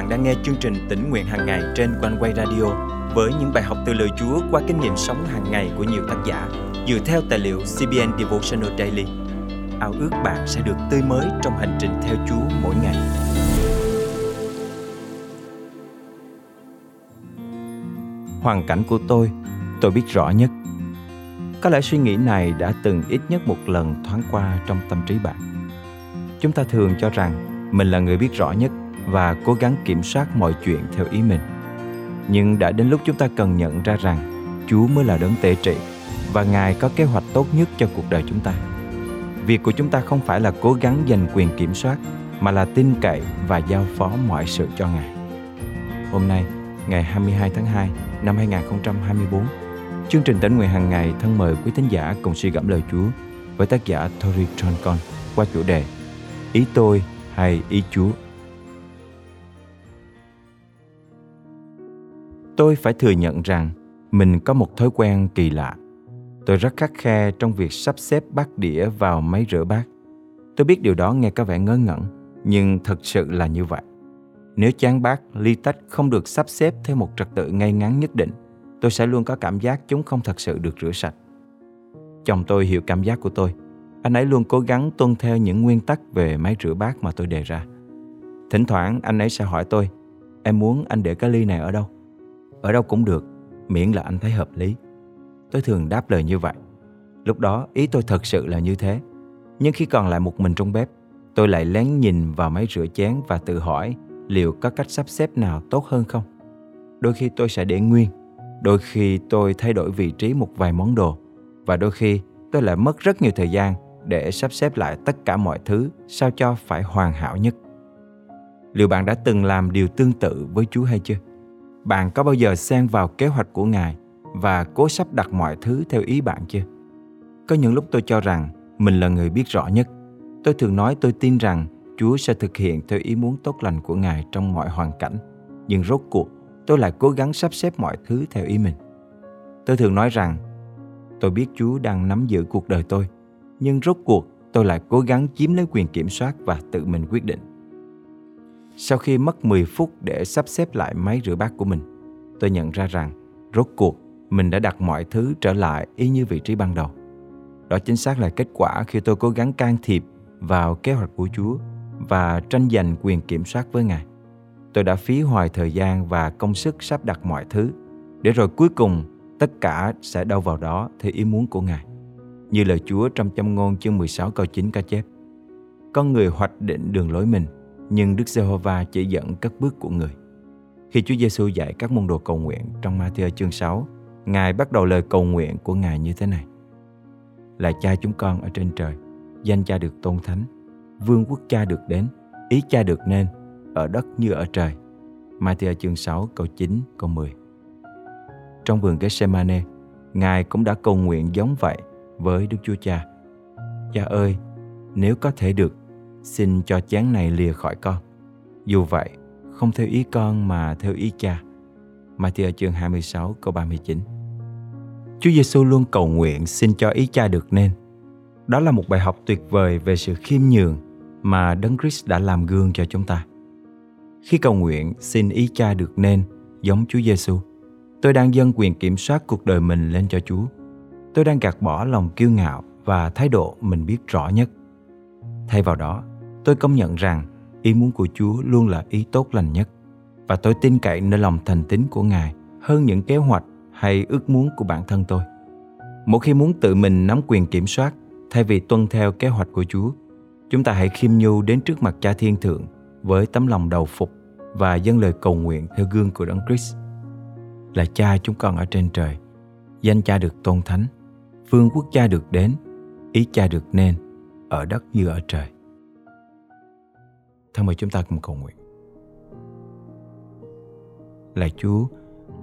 bạn đang nghe chương trình tỉnh nguyện hàng ngày trên quanh quay radio với những bài học từ lời Chúa qua kinh nghiệm sống hàng ngày của nhiều tác giả dựa theo tài liệu CBN Devotional Daily. Ao ước bạn sẽ được tươi mới trong hành trình theo Chúa mỗi ngày. Hoàn cảnh của tôi, tôi biết rõ nhất. Có lẽ suy nghĩ này đã từng ít nhất một lần thoáng qua trong tâm trí bạn. Chúng ta thường cho rằng mình là người biết rõ nhất và cố gắng kiểm soát mọi chuyện theo ý mình. Nhưng đã đến lúc chúng ta cần nhận ra rằng chúa mới là đấng tể trị và ngài có kế hoạch tốt nhất cho cuộc đời chúng ta. Việc của chúng ta không phải là cố gắng giành quyền kiểm soát, mà là tin cậy và giao phó mọi sự cho ngài. Hôm nay, ngày 22 tháng 2 năm 2024 chương trình tỉnh nguyện hàng ngày thân mời quý thính giả cùng suy gẫm lời Chúa với tác giả Tori Troncon qua chủ đề Ý tôi hay ý Chúa? Tôi phải thừa nhận rằng mình có một thói quen kỳ lạ. Tôi rất khắc khe trong việc sắp xếp bát đĩa vào máy rửa bát. Tôi biết điều đó nghe có vẻ ngớ ngẩn, nhưng thật sự là như vậy. Nếu chán bát, ly tách không được sắp xếp theo một trật tự ngay ngắn nhất định, tôi sẽ luôn có cảm giác chúng không thật sự được rửa sạch. Chồng tôi hiểu cảm giác của tôi. Anh ấy luôn cố gắng tuân theo những nguyên tắc về máy rửa bát mà tôi đề ra. Thỉnh thoảng anh ấy sẽ hỏi tôi, em muốn anh để cái ly này ở đâu? Ở đâu cũng được, miễn là anh thấy hợp lý. Tôi thường đáp lời như vậy. Lúc đó ý tôi thật sự là như thế. Nhưng khi còn lại một mình trong bếp, tôi lại lén nhìn vào máy rửa chén và tự hỏi liệu có cách sắp xếp nào tốt hơn không. Đôi khi tôi sẽ để nguyên, đôi khi tôi thay đổi vị trí một vài món đồ và đôi khi tôi lại mất rất nhiều thời gian để sắp xếp lại tất cả mọi thứ sao cho phải hoàn hảo nhất. Liệu bạn đã từng làm điều tương tự với Chúa hay chưa? Bạn có bao giờ xen vào kế hoạch của ngài và cố sắp đặt mọi thứ theo ý bạn chưa? Có những lúc tôi cho rằng mình là người biết rõ nhất. Tôi thường nói tôi tin rằng chúa sẽ thực hiện theo ý muốn tốt lành của ngài trong mọi hoàn cảnh. Nhưng rốt cuộc, tôi lại cố gắng sắp xếp mọi thứ theo ý mình. Tôi thường nói rằng, tôi biết chúa đang nắm giữ cuộc đời tôi, nhưng rốt cuộc tôi lại cố gắng chiếm lấy quyền kiểm soát và tự mình quyết định sau khi mất 10 phút để sắp xếp lại máy rửa bát của mình, tôi nhận ra rằng rốt cuộc mình đã đặt mọi thứ trở lại y như vị trí ban đầu. Đó chính xác là kết quả khi tôi cố gắng can thiệp vào kế hoạch của Chúa và tranh giành quyền kiểm soát với Ngài. Tôi đã phí hoài thời gian và công sức sắp đặt mọi thứ, để rồi cuối cùng tất cả sẽ đâu vào đó theo ý muốn của Ngài. Như lời Chúa trong châm ngôn chương 16 câu 9 ca chép. Con người hoạch định đường lối mình, nhưng Đức Giê-hô-va chỉ dẫn các bước của người. Khi Chúa Giêsu dạy các môn đồ cầu nguyện trong Ma-thi-ơ chương 6, Ngài bắt đầu lời cầu nguyện của Ngài như thế này. Là cha chúng con ở trên trời, danh cha được tôn thánh, vương quốc cha được đến, ý cha được nên, ở đất như ở trời. Ma-thi-ơ chương 6 câu 9 câu 10 Trong vườn Gethsemane, Ngài cũng đã cầu nguyện giống vậy với Đức Chúa Cha. Cha ơi, nếu có thể được, xin cho chán này lìa khỏi con. Dù vậy, không theo ý con mà theo ý cha. Matthew chương 26 câu 39 Chúa Giêsu luôn cầu nguyện xin cho ý cha được nên. Đó là một bài học tuyệt vời về sự khiêm nhường mà Đấng Christ đã làm gương cho chúng ta. Khi cầu nguyện xin ý cha được nên giống Chúa Giêsu, tôi đang dâng quyền kiểm soát cuộc đời mình lên cho Chúa. Tôi đang gạt bỏ lòng kiêu ngạo và thái độ mình biết rõ nhất. Thay vào đó, tôi công nhận rằng ý muốn của Chúa luôn là ý tốt lành nhất và tôi tin cậy nơi lòng thành tín của Ngài hơn những kế hoạch hay ước muốn của bản thân tôi. Mỗi khi muốn tự mình nắm quyền kiểm soát thay vì tuân theo kế hoạch của Chúa, chúng ta hãy khiêm nhu đến trước mặt Cha Thiên Thượng với tấm lòng đầu phục và dâng lời cầu nguyện theo gương của Đấng Christ. Là Cha chúng con ở trên trời, danh Cha được tôn thánh, vương quốc Cha được đến, ý Cha được nên ở đất như ở trời. Thân mời chúng ta cùng cầu nguyện. Lạy Chúa,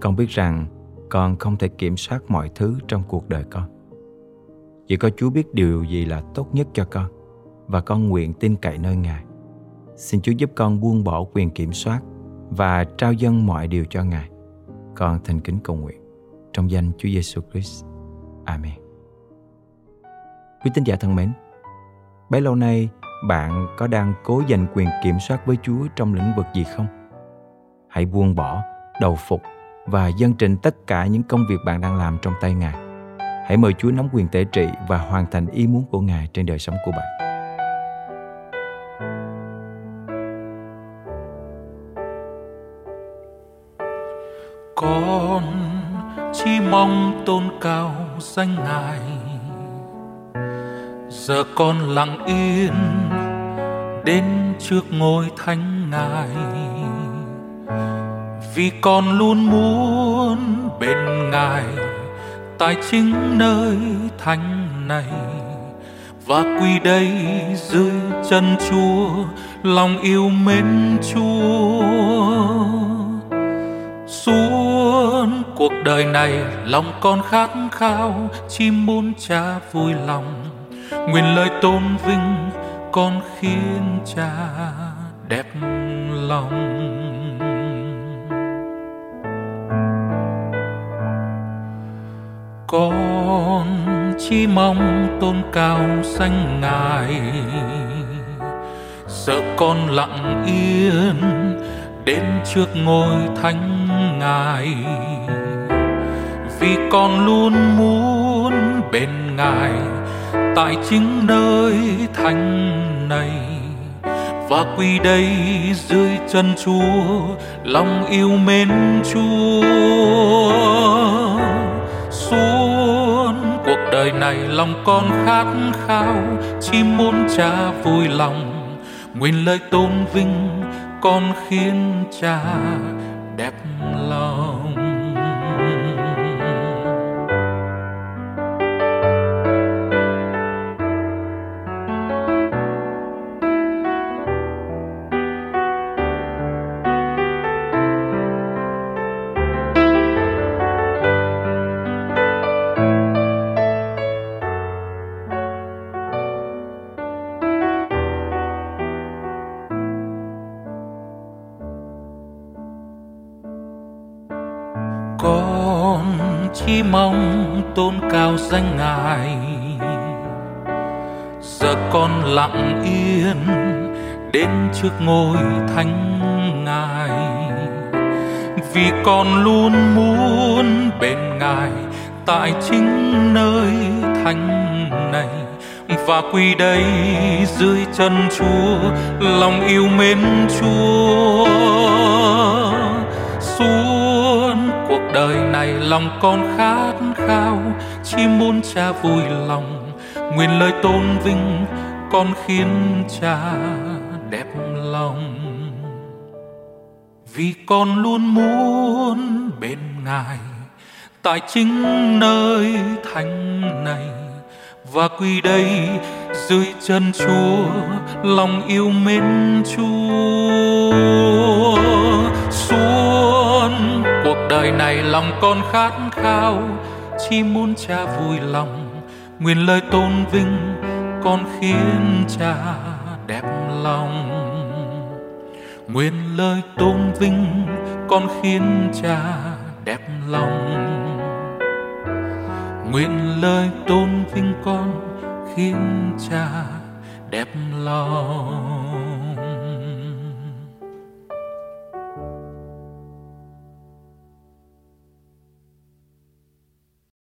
con biết rằng con không thể kiểm soát mọi thứ trong cuộc đời con. Chỉ có Chúa biết điều gì là tốt nhất cho con và con nguyện tin cậy nơi Ngài. Xin Chúa giúp con buông bỏ quyền kiểm soát và trao dâng mọi điều cho Ngài. Con thành kính cầu nguyện trong danh Chúa Giêsu Christ. Amen. Quý tín giả thân mến, bấy lâu nay bạn có đang cố giành quyền kiểm soát với Chúa trong lĩnh vực gì không? hãy buông bỏ, đầu phục và dâng trình tất cả những công việc bạn đang làm trong tay ngài. Hãy mời chúa nắm quyền tể trị và hoàn thành ý muốn của ngài trên đời sống của bạn. Con chỉ mong tôn cao danh ngài. Giờ con lặng yên đến trước ngôi thánh ngài. Vì con luôn muốn bên ngài tại chính nơi thánh này. Và quy đây dưới chân chúa, lòng yêu mến chúa. Suốt cuộc đời này, lòng con khát khao chỉ muốn cha vui lòng. Nguyện lời tôn vinh con khiến cha đẹp lòng. Con chỉ mong tôn cao danh ngài, sợ con lặng yên đến trước ngôi thánh ngài. Vì con luôn muốn bên ngài tại chính nơi thánh này. Và quy đây dưới chân chúa, lòng yêu mến chúa. Suốt cuộc đời này lòng con khát khao chỉ muốn cha vui lòng. Nguyện lời tôn vinh con khiến cha đẹp lòng. Chỉ mong tôn cao danh ngài. Giờ con lặng yên đến trước ngôi thánh ngài. Vì con luôn muốn bên ngài tại chính nơi thánh này. Và quy đây dưới chân chúa, lòng yêu mến chúa lòng con khát khao, chỉ muốn cha vui lòng. Nguyện lời tôn vinh con khiến cha đẹp lòng. Vì con luôn muốn bên ngài tại chính nơi thánh này. Và quy đây dưới chân chúa, lòng yêu mến chúa đời này lòng con khát khao, chỉ muốn cha vui lòng. Nguyện lời tôn vinh con khiến cha đẹp lòng. Nguyện lời tôn vinh con khiến cha đẹp lòng. Nguyện lời tôn vinh con khiến cha đẹp lòng.